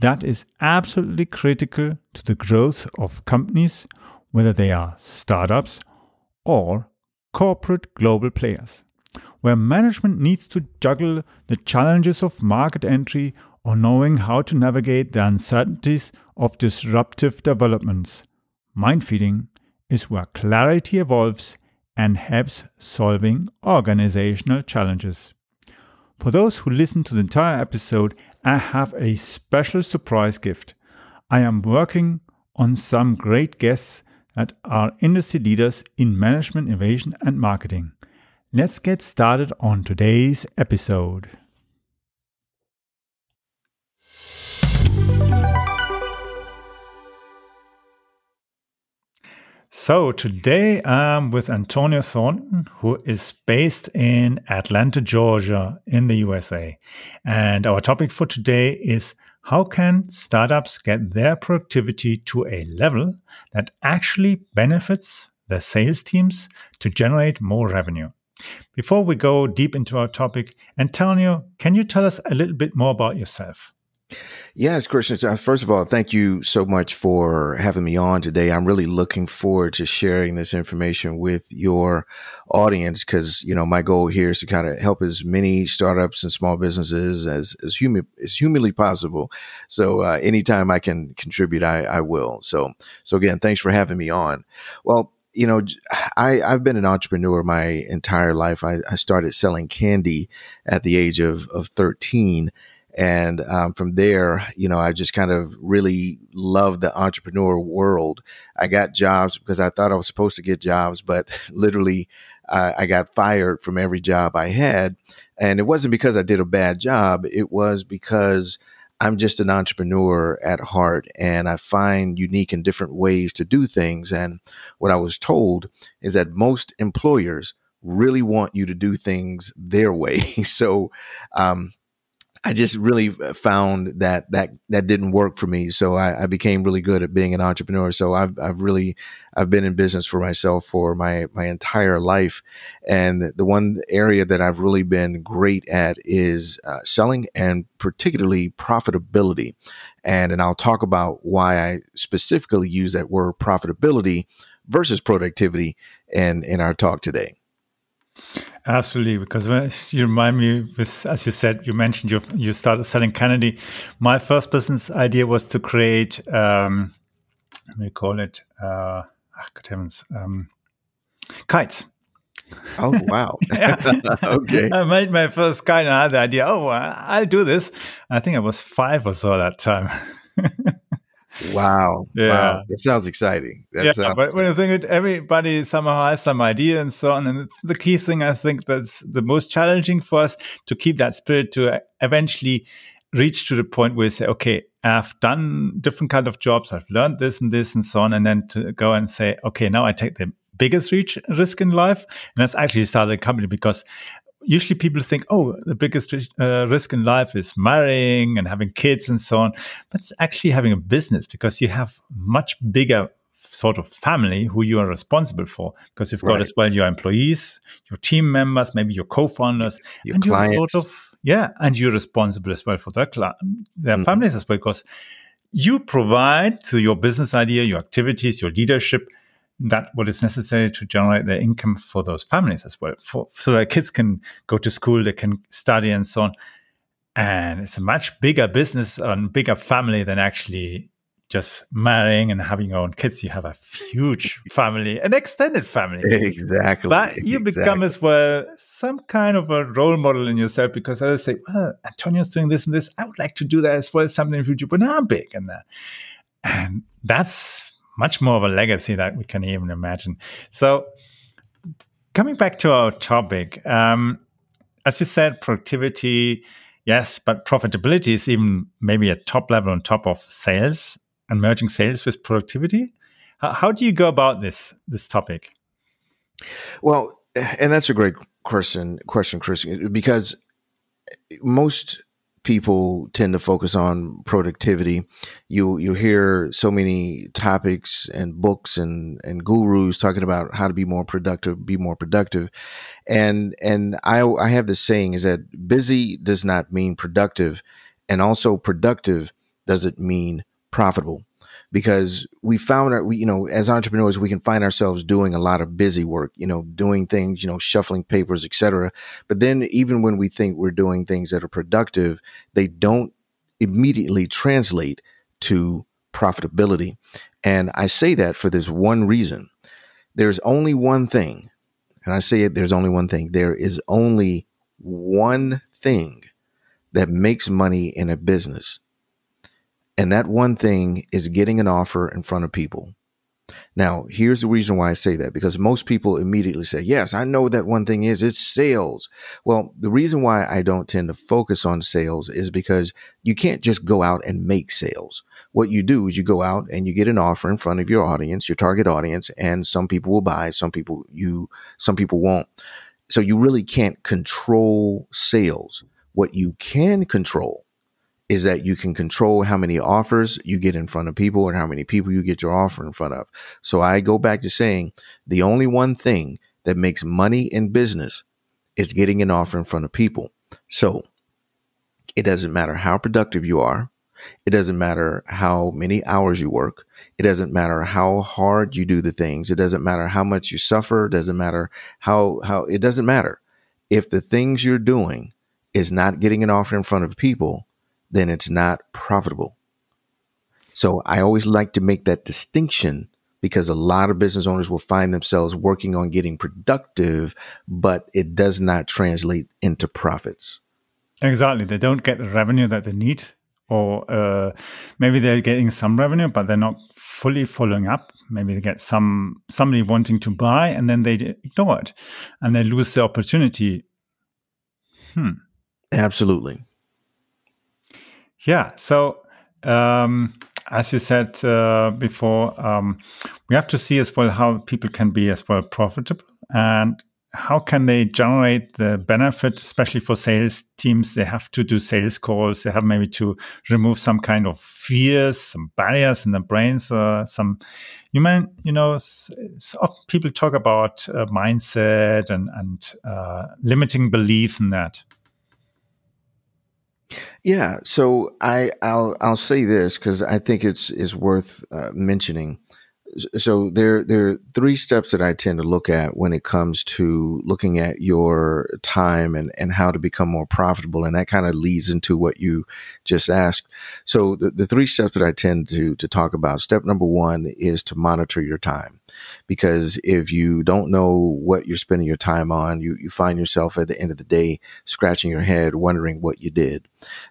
that is absolutely critical to the growth of companies, whether they are startups or corporate global players, where management needs to juggle the challenges of market entry or knowing how to navigate the uncertainties of disruptive developments. Mind feeding is where clarity evolves and helps solving organizational challenges. For those who listen to the entire episode, I have a special surprise gift. I am working on some great guests that are industry leaders in management, innovation, and marketing. Let's get started on today's episode. So, today I'm with Antonio Thornton, who is based in Atlanta, Georgia, in the USA. And our topic for today is how can startups get their productivity to a level that actually benefits their sales teams to generate more revenue? Before we go deep into our topic, Antonio, can you tell us a little bit more about yourself? Yes, Christian. First of all, thank you so much for having me on today. I'm really looking forward to sharing this information with your audience because you know my goal here is to kind of help as many startups and small businesses as as human as humanly possible. So uh, anytime I can contribute, I, I will. So so again, thanks for having me on. Well, you know, I, I've been an entrepreneur my entire life. I, I started selling candy at the age of, of 13 and um, from there, you know, I just kind of really loved the entrepreneur world. I got jobs because I thought I was supposed to get jobs, but literally, uh, I got fired from every job I had. And it wasn't because I did a bad job, it was because I'm just an entrepreneur at heart and I find unique and different ways to do things. And what I was told is that most employers really want you to do things their way. so, um, I just really uh, found that that that didn't work for me. So I, I, became really good at being an entrepreneur. So I've I've really I've been in business for myself for my my entire life, and the one area that I've really been great at is uh, selling and particularly profitability. And and I'll talk about why I specifically use that word profitability versus productivity in in our talk today. Absolutely, because you remind me, with, as you said, you mentioned you you started selling Kennedy. My first business idea was to create, um, let me call it, uh, oh, good heavens, um, kites. Oh wow! okay, I made my first kite, and I had the idea. Oh, I'll do this. I think I was five or so at that time. Wow. Yeah. Wow. That sounds exciting. That yeah, sounds but when you think it, everybody somehow has some idea and so on. And the key thing I think that's the most challenging for us to keep that spirit to uh, eventually reach to the point where you say, okay, I've done different kind of jobs, I've learned this and this and so on, and then to go and say, okay, now I take the biggest reach, risk in life, and that's actually started a company because usually people think, oh, the biggest uh, risk in life is marrying and having kids and so on. But it's actually having a business because you have much bigger sort of family who you are responsible for because you've got right. as well your employees, your team members, maybe your co-founders, your and clients. you're sort of yeah, and you're responsible as well for their their mm-hmm. families as well because you provide to your business idea, your activities, your leadership that what is necessary to generate their income for those families as well, for, so that kids can go to school, they can study, and so on. And it's a much bigger business and bigger family than actually just marrying and having your own kids. You have a huge family, an extended family. Exactly. But you exactly. become as well some kind of a role model in yourself because I say, well, Antonio's doing this and this. I would like to do that as well, something in the future, but now I'm big and that. And that's much more of a legacy that we can even imagine. So, coming back to our topic, um, as you said, productivity, yes, but profitability is even maybe a top level on top of sales and merging sales with productivity. How, how do you go about this this topic? Well, and that's a great question, question, Chris, because most people tend to focus on productivity. You you hear so many topics and books and and gurus talking about how to be more productive, be more productive. And and I I have this saying is that busy does not mean productive and also productive doesn't mean profitable because we found our, we, you know, as entrepreneurs, we can find ourselves doing a lot of busy work, you know, doing things, you know, shuffling papers, etc. But then even when we think we're doing things that are productive, they don't immediately translate to profitability. And I say that for this one reason. There's only one thing, and I say it, there's only one thing. There is only one thing that makes money in a business and that one thing is getting an offer in front of people. Now, here's the reason why I say that because most people immediately say, Yes, I know that one thing is it's sales. Well, the reason why I don't tend to focus on sales is because you can't just go out and make sales. What you do is you go out and you get an offer in front of your audience, your target audience, and some people will buy, some people you some people won't. So you really can't control sales. What you can control is that you can control how many offers you get in front of people and how many people you get your offer in front of. So I go back to saying the only one thing that makes money in business is getting an offer in front of people. So it doesn't matter how productive you are. It doesn't matter how many hours you work. It doesn't matter how hard you do the things. It doesn't matter how much you suffer. It doesn't matter how, how, it doesn't matter. If the things you're doing is not getting an offer in front of people, then it's not profitable. So I always like to make that distinction because a lot of business owners will find themselves working on getting productive, but it does not translate into profits. Exactly. They don't get the revenue that they need, or uh, maybe they're getting some revenue, but they're not fully following up. Maybe they get some somebody wanting to buy, and then they ignore it, and they lose the opportunity. Hmm. Absolutely. Yeah. So, um, as you said uh, before, um, we have to see as well how people can be as well profitable and how can they generate the benefit, especially for sales teams. They have to do sales calls. They have maybe to remove some kind of fears, some barriers in the brains. Uh, some, you mean, you know, often people talk about uh, mindset and and uh, limiting beliefs in that. Yeah, so I I'll I'll say this because I think it's is worth uh, mentioning. So there there are three steps that I tend to look at when it comes to looking at your time and and how to become more profitable, and that kind of leads into what you just asked. So the, the three steps that I tend to to talk about. Step number one is to monitor your time because if you don't know what you're spending your time on, you, you find yourself at the end of the day scratching your head, wondering what you did.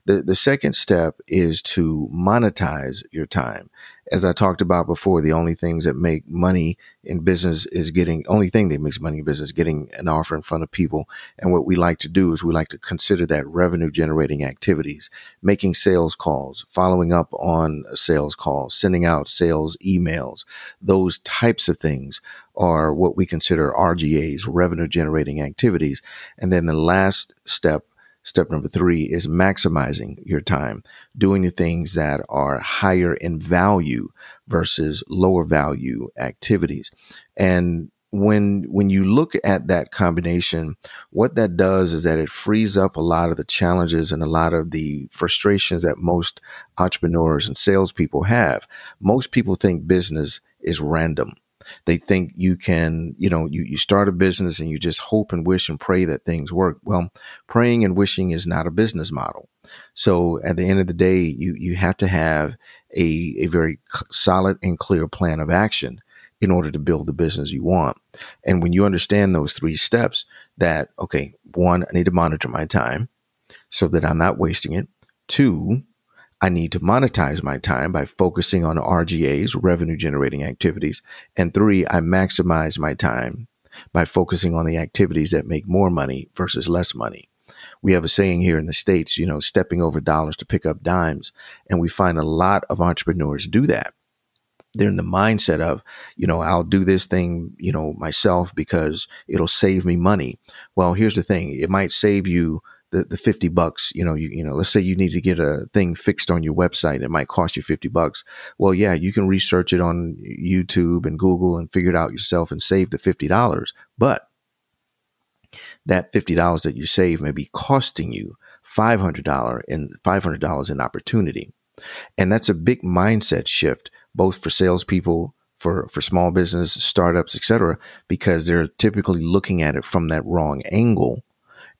The, the second step is to monetize your time as I talked about before, the only things that make money in business is getting, only thing that makes money in business, getting an offer in front of people. And what we like to do is we like to consider that revenue generating activities, making sales calls, following up on sales calls, sending out sales emails. Those types of things are what we consider RGAs, revenue generating activities. And then the last step Step number three is maximizing your time, doing the things that are higher in value versus lower value activities. And when when you look at that combination, what that does is that it frees up a lot of the challenges and a lot of the frustrations that most entrepreneurs and salespeople have. Most people think business is random. They think you can, you know, you, you start a business and you just hope and wish and pray that things work. Well, praying and wishing is not a business model. So at the end of the day, you, you have to have a, a very solid and clear plan of action in order to build the business you want. And when you understand those three steps that, okay, one, I need to monitor my time so that I'm not wasting it. Two, I need to monetize my time by focusing on RGAs, revenue generating activities. And three, I maximize my time by focusing on the activities that make more money versus less money. We have a saying here in the States, you know, stepping over dollars to pick up dimes. And we find a lot of entrepreneurs do that. They're in the mindset of, you know, I'll do this thing, you know, myself because it'll save me money. Well, here's the thing. It might save you the, the 50 bucks, you know, you, you know, let's say you need to get a thing fixed on your website. It might cost you 50 bucks. Well, yeah, you can research it on YouTube and Google and figure it out yourself and save the $50. But that $50 that you save may be costing you $500 in $500 in opportunity. And that's a big mindset shift, both for salespeople, for, for small business, startups, etc., because they're typically looking at it from that wrong angle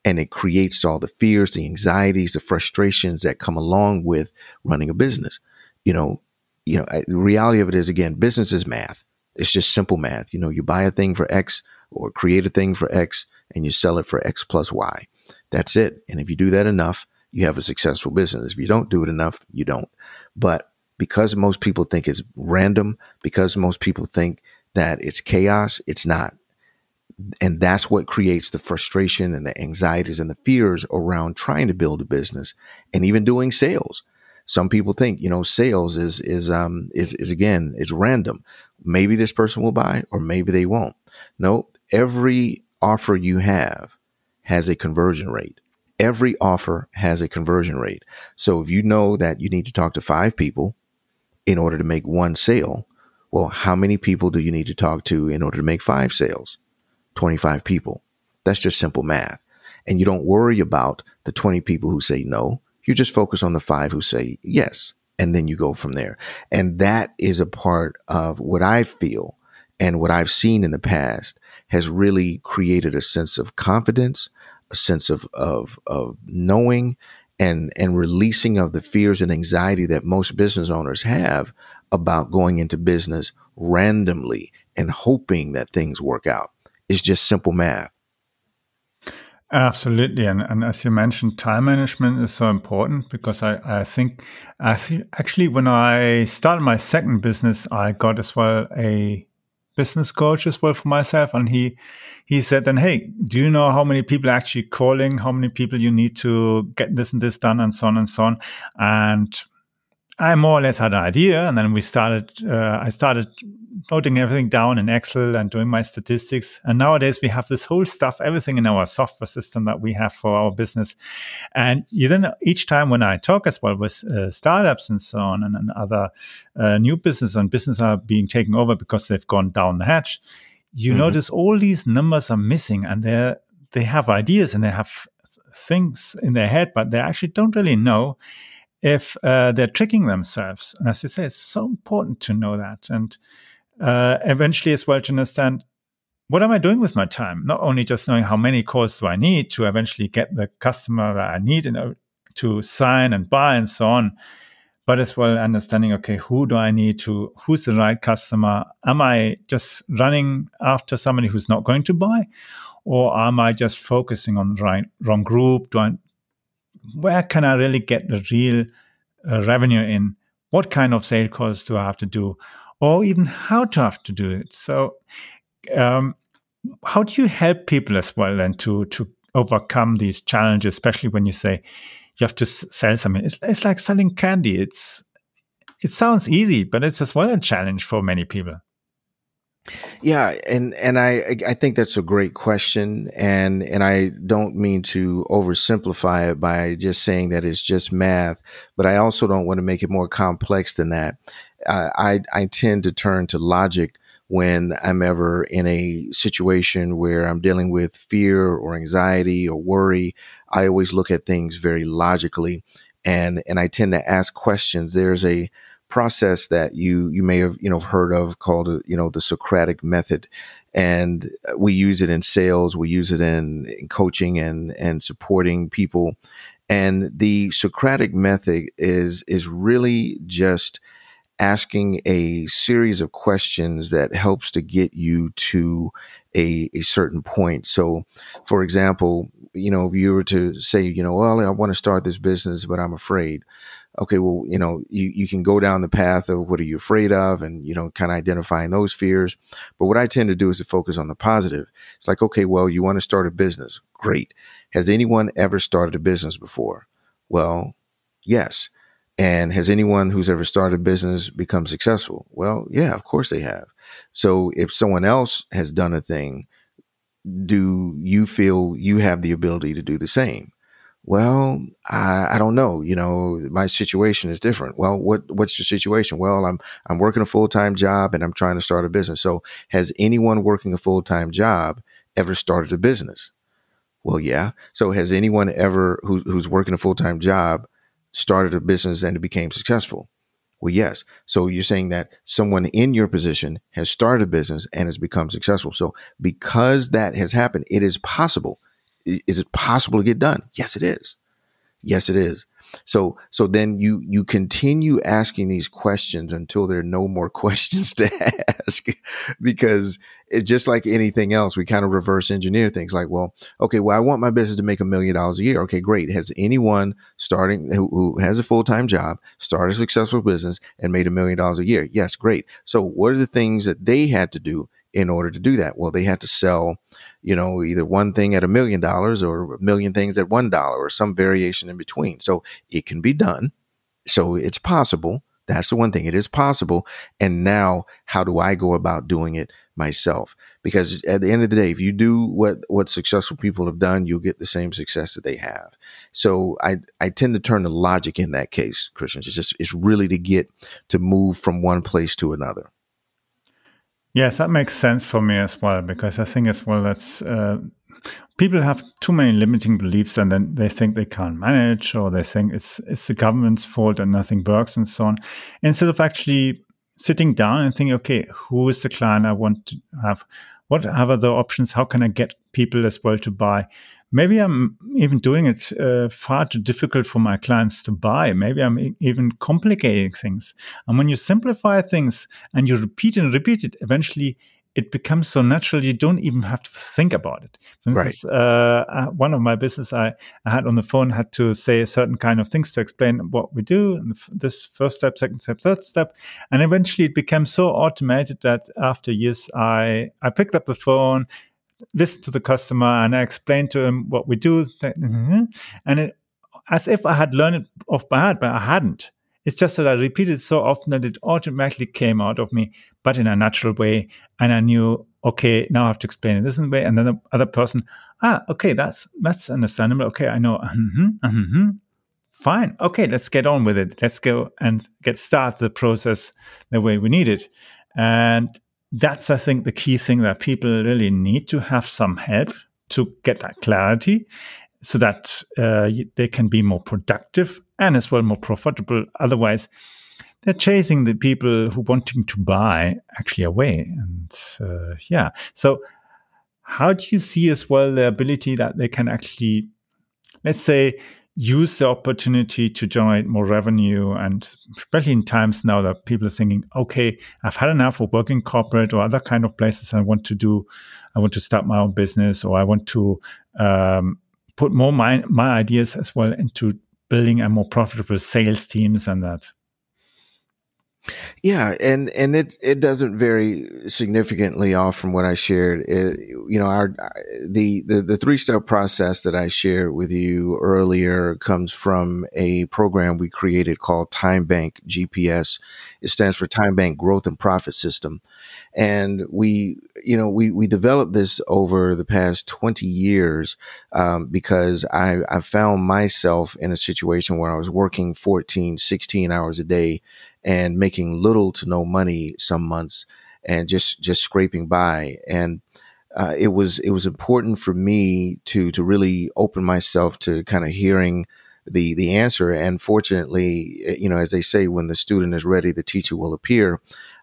and it creates all the fears, the anxieties, the frustrations that come along with running a business. You know, you know, the reality of it is again, business is math. It's just simple math. You know, you buy a thing for X or create a thing for X and you sell it for X plus Y. That's it. And if you do that enough, you have a successful business. If you don't do it enough, you don't. But because most people think it's random, because most people think that it's chaos, it's not and that's what creates the frustration and the anxieties and the fears around trying to build a business and even doing sales. Some people think, you know, sales is is um is is again is random. Maybe this person will buy or maybe they won't. No, every offer you have has a conversion rate. Every offer has a conversion rate. So if you know that you need to talk to 5 people in order to make one sale, well, how many people do you need to talk to in order to make 5 sales? 25 people. That's just simple math. And you don't worry about the 20 people who say no. You just focus on the five who say yes. And then you go from there. And that is a part of what I feel and what I've seen in the past has really created a sense of confidence, a sense of, of, of knowing and, and releasing of the fears and anxiety that most business owners have about going into business randomly and hoping that things work out is just simple math. Absolutely. And, and as you mentioned, time management is so important because I, I think, I actually when I started my second business, I got as well a business coach as well for myself. And he, he said then, Hey, do you know how many people are actually calling, how many people you need to get this and this done and so on and so on. And I more or less had an idea, and then we started. Uh, I started noting everything down in Excel and doing my statistics. And nowadays we have this whole stuff, everything in our software system that we have for our business. And you then each time when I talk as well with uh, startups and so on, and, and other uh, new business and business are being taken over because they've gone down the hatch, you mm-hmm. notice all these numbers are missing, and they they have ideas and they have things in their head, but they actually don't really know if uh, they're tricking themselves. And as you say, it's so important to know that. And uh, eventually, as well, to understand what am I doing with my time? Not only just knowing how many calls do I need to eventually get the customer that I need and to sign and buy and so on, but as well understanding, okay, who do I need to, who's the right customer? Am I just running after somebody who's not going to buy? Or am I just focusing on the right, wrong group? Do I where can I really get the real uh, revenue in? What kind of sale calls do I have to do? Or even how to have to do it? So, um, how do you help people as well then to, to overcome these challenges, especially when you say you have to sell something? It's, it's like selling candy. It's, it sounds easy, but it's as well a challenge for many people. Yeah, and and I I think that's a great question, and and I don't mean to oversimplify it by just saying that it's just math, but I also don't want to make it more complex than that. Uh, I I tend to turn to logic when I'm ever in a situation where I'm dealing with fear or anxiety or worry. I always look at things very logically, and and I tend to ask questions. There's a process that you you may have you know heard of called you know the Socratic method, and we use it in sales, we use it in, in coaching and and supporting people, and the Socratic method is is really just asking a series of questions that helps to get you to a, a certain point. So, for example, you know, if you were to say, you know, well, I want to start this business, but I'm afraid. okay, well, you know, you, you can go down the path of what are you afraid of and, you know, kind of identifying those fears. But what I tend to do is to focus on the positive. It's like, okay, well, you want to start a business. Great. Has anyone ever started a business before? Well, yes. And has anyone who's ever started a business become successful? Well, yeah, of course they have. So if someone else has done a thing, do you feel you have the ability to do the same? Well, I, I don't know. You know, my situation is different. Well, what what's your situation? Well, I'm I'm working a full time job and I'm trying to start a business. So, has anyone working a full time job ever started a business? Well, yeah. So, has anyone ever who, who's working a full time job started a business and it became successful? Well, yes. So you're saying that someone in your position has started a business and has become successful. So because that has happened, it is possible is it possible to get done? Yes, it is. Yes, it is. So, so then you, you continue asking these questions until there are no more questions to ask because it's just like anything else. We kind of reverse engineer things like, well, okay, well, I want my business to make a million dollars a year. Okay, great. Has anyone starting who, who has a full time job, started a successful business and made a million dollars a year? Yes, great. So what are the things that they had to do in order to do that? Well, they had to sell, you know, either one thing at a million dollars or a million things at one dollar or some variation in between. So it can be done. So it's possible. That's the one thing. It is possible. And now, how do I go about doing it myself? Because at the end of the day, if you do what what successful people have done, you'll get the same success that they have. So I I tend to turn to logic in that case, Christians. It's just it's really to get to move from one place to another. Yes, that makes sense for me as well because I think as well that's uh, people have too many limiting beliefs and then they think they can't manage or they think it's it's the government's fault and nothing works and so on. Instead of actually sitting down and thinking, okay, who is the client I want to have? What are the options? How can I get people as well to buy? maybe I'm even doing it uh, far too difficult for my clients to buy. Maybe I'm e- even complicating things. And when you simplify things and you repeat and repeat it, eventually it becomes so natural you don't even have to think about it. For instance, right. uh, uh one of my business I, I, had on the phone had to say a certain kind of things to explain what we do. and This first step, second step, third step, and eventually it became so automated that after years I I picked up the phone listened to the customer and I explained to him what we do. And it, as if I had learned it off by heart, but I hadn't. It's just that I repeated so often that it automatically came out of me, but in a natural way. And I knew, okay, now I have to explain it this way. And then the other person, ah, okay, that's that's understandable. Okay, I know. Mm-hmm, mm-hmm. Fine. Okay, let's get on with it. Let's go and get start the process the way we need it. And that's, I think, the key thing that people really need to have some help to get that clarity so that uh, they can be more productive and as well more profitable. Otherwise, they're chasing the people who wanting to buy actually away. And uh, yeah, so how do you see as well the ability that they can actually, let's say, use the opportunity to generate more revenue and especially in times now that people are thinking okay i've had enough of working corporate or other kind of places i want to do i want to start my own business or i want to um, put more my, my ideas as well into building a more profitable sales teams and that yeah, and and it it doesn't vary significantly off from what I shared. It, you know, our the the, the three step process that I shared with you earlier comes from a program we created called Time Bank GPS. It stands for Time Bank Growth and Profit System, and we you know we we developed this over the past twenty years um, because I I found myself in a situation where I was working 14, 16 hours a day and making little to no money some months and just just scraping by. And uh, it was it was important for me to to really open myself to kind of hearing the the answer. And fortunately eh, you know as they say when the student is ready the teacher will appear.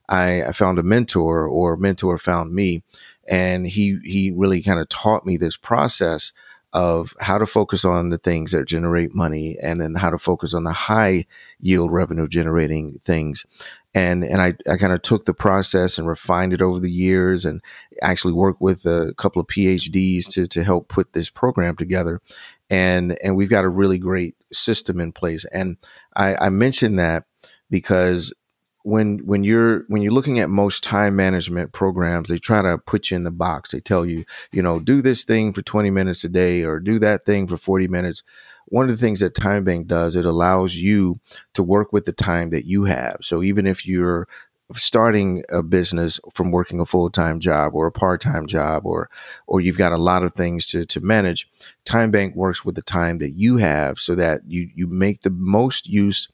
I, I found a mentor or mentor found me and he he really kind of taught me this process of how to focus on the things that generate money and then how to focus on the high yield revenue generating things. And, and I, I kind of took the process and refined it over the years and actually worked with a couple of PhDs to, to help put this program together. and and we've got a really great system in place. And I, I mention that because when when you're when you're looking at most time management programs, they try to put you in the box. They tell you, you know, do this thing for 20 minutes a day or do that thing for 40 minutes. One of the things that Time Bank does, it allows you to work with the time that you have. So even if you're starting a business from working a full-time job or a part-time job or or you've got a lot of things to to manage, Time Bank works with the time that you have so that you you make the most use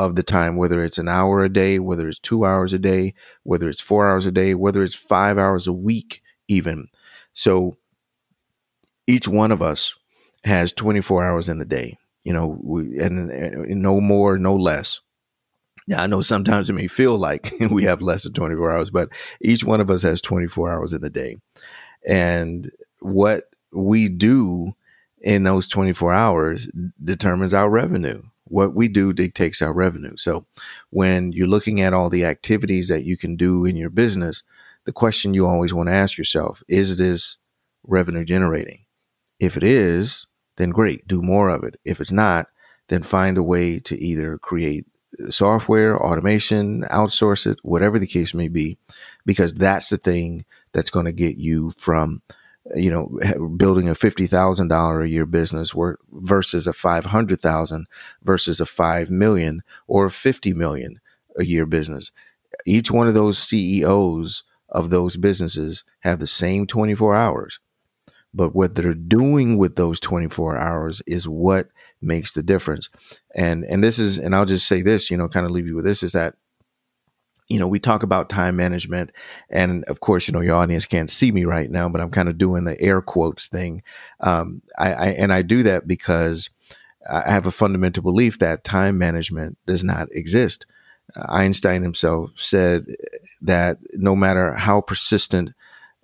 of the time, whether it's an hour a day, whether it's two hours a day, whether it's four hours a day, whether it's five hours a week, even. So each one of us has 24 hours in the day, you know, we, and, and no more, no less. Yeah, I know sometimes it may feel like we have less than 24 hours, but each one of us has 24 hours in the day. And what we do in those 24 hours determines our revenue what we do dictates our revenue. So when you're looking at all the activities that you can do in your business, the question you always want to ask yourself is this revenue generating? If it is, then great, do more of it. If it's not, then find a way to either create uh, software, automation, outsource it, whatever the case may be, because that's the thing that's going to get you from you know, building a fifty thousand dollar a year business versus a five hundred thousand versus a five million or fifty million a year business. Each one of those CEOs of those businesses have the same twenty four hours, but what they're doing with those twenty four hours is what makes the difference. And and this is, and I'll just say this, you know, kind of leave you with this is that you know, we talk about time management. And of course, you know, your audience can't see me right now, but I'm kind of doing the air quotes thing. Um, I, I, and I do that because I have a fundamental belief that time management does not exist. Uh, Einstein himself said that no matter how persistent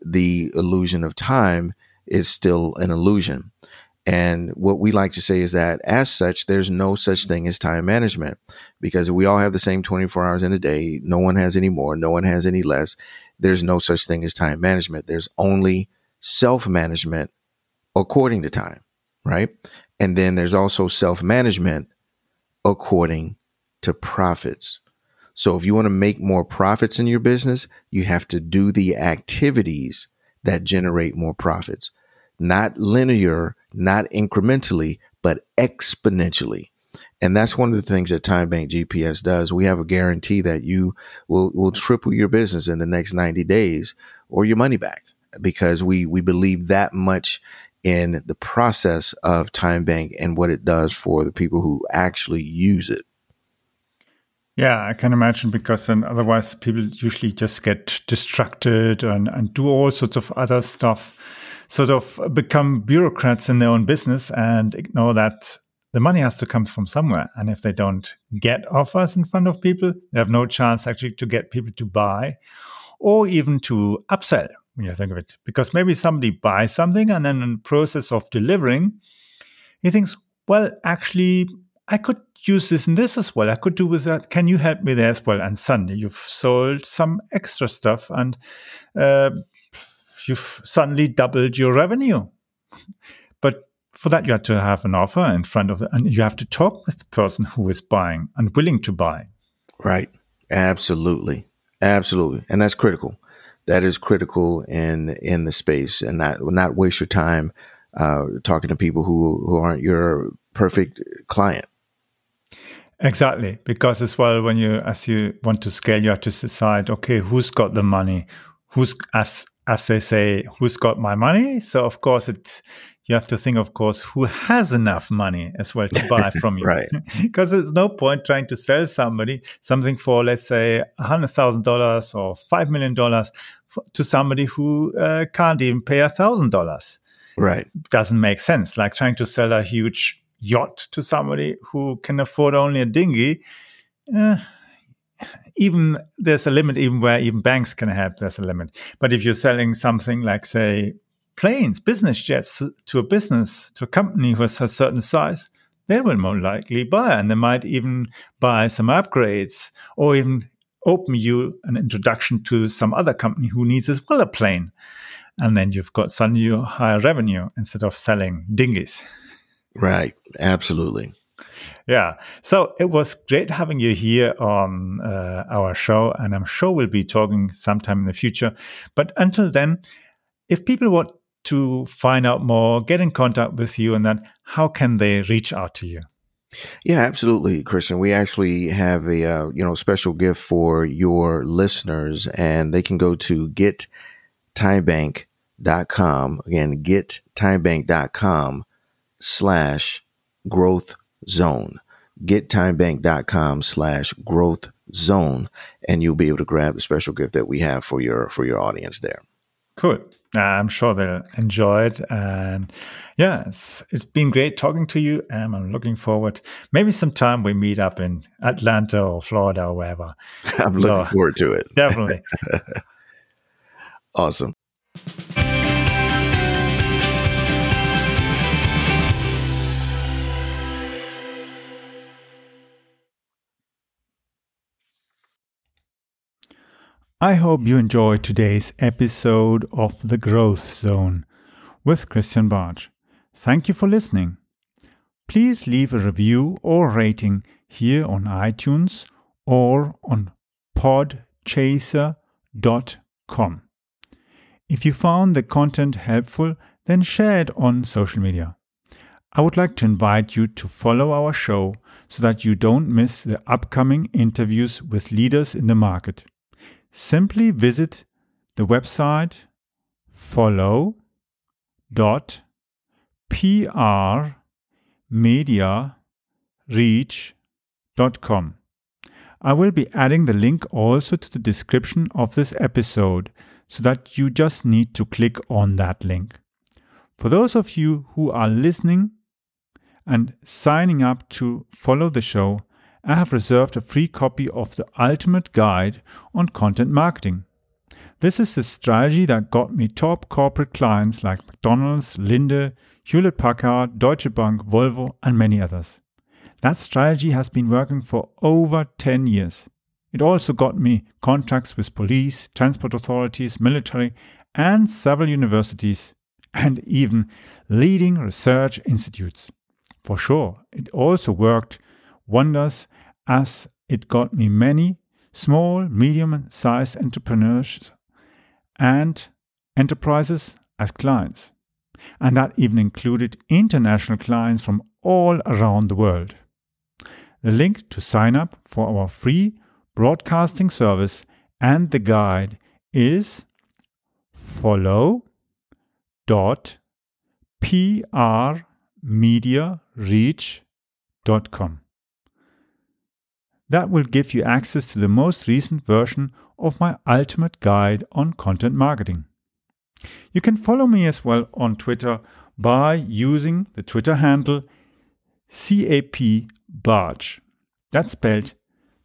the illusion of time is still an illusion. And what we like to say is that as such, there's no such thing as time management because we all have the same 24 hours in a day. No one has any more. No one has any less. There's no such thing as time management. There's only self management according to time, right? And then there's also self management according to profits. So if you want to make more profits in your business, you have to do the activities that generate more profits not linear, not incrementally, but exponentially. And that's one of the things that Time Bank GPS does. We have a guarantee that you will, will triple your business in the next 90 days or your money back because we, we believe that much in the process of Time Bank and what it does for the people who actually use it. Yeah, I can imagine because then otherwise people usually just get distracted and, and do all sorts of other stuff sort of become bureaucrats in their own business and ignore that the money has to come from somewhere. And if they don't get offers in front of people, they have no chance actually to get people to buy or even to upsell when you think of it. Because maybe somebody buys something and then in the process of delivering, he thinks, well, actually, I could use this and this as well. I could do with that. Can you help me there as well? And suddenly you've sold some extra stuff and uh, you've suddenly doubled your revenue. But for that, you have to have an offer in front of the, and you have to talk with the person who is buying and willing to buy. Right. Absolutely. Absolutely. And that's critical. That is critical in in the space and not not waste your time uh, talking to people who who aren't your perfect client. Exactly, because as well, when you as you want to scale, you have to decide, okay, who's got the money, who's as as they say, who's got my money? So of course it you have to think, of course, who has enough money as well to buy from you. right. because there's no point trying to sell somebody something for, let's say, $100,000 or $5 million to somebody who uh, can't even pay $1,000. Right. Doesn't make sense. Like trying to sell a huge yacht to somebody who can afford only a dinghy. Uh, even there's a limit even where even banks can help there's a limit but if you're selling something like say planes business jets to a business to a company who has a certain size they will more likely buy and they might even buy some upgrades or even open you an introduction to some other company who needs as well a plane and then you've got suddenly higher revenue instead of selling dinghies Right. Absolutely. Yeah. So it was great having you here on uh, our show, and I'm sure we'll be talking sometime in the future. But until then, if people want to find out more, get in contact with you, and then how can they reach out to you? Yeah, absolutely, Christian. We actually have a uh, you know special gift for your listeners, and they can go to gettimebank.com. Again, gettimebank.com slash growth zone. Gettimebank.com slash growth zone, and you'll be able to grab the special gift that we have for your for your audience there. Cool. Uh, I'm sure they'll enjoy it. And yeah, it's, it's been great talking to you. And I'm looking forward. Maybe sometime we meet up in Atlanta or Florida or wherever. I'm so, looking forward to it. Definitely. awesome. I hope you enjoyed today's episode of The Growth Zone with Christian Bartsch. Thank you for listening. Please leave a review or rating here on iTunes or on podchaser.com. If you found the content helpful, then share it on social media. I would like to invite you to follow our show so that you don't miss the upcoming interviews with leaders in the market simply visit the website follow.prmediareach.com. I will be adding the link also to the description of this episode so that you just need to click on that link. For those of you who are listening and signing up to follow the show, I have reserved a free copy of the Ultimate Guide on Content Marketing. This is the strategy that got me top corporate clients like McDonald's, Linde, Hewlett Packard, Deutsche Bank, Volvo, and many others. That strategy has been working for over 10 years. It also got me contracts with police, transport authorities, military, and several universities, and even leading research institutes. For sure, it also worked wonders as it got me many small, medium sized entrepreneurs and enterprises as clients. And that even included international clients from all around the world. The link to sign up for our free broadcasting service and the guide is follow.prmediareach.com. That will give you access to the most recent version of my ultimate guide on content marketing. You can follow me as well on Twitter by using the Twitter handle CAP Bartsch. That's spelled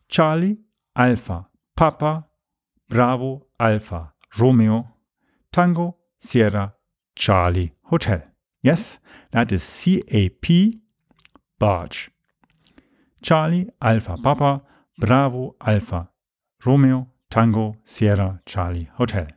Charlie Alpha Papa Bravo Alpha Romeo Tango Sierra Charlie Hotel. Yes, that is CAP Bartsch. Charlie, Alpha, mm. Papa, Bravo, Alpha, Romeo, Tango, Sierra, Charlie, Hotel.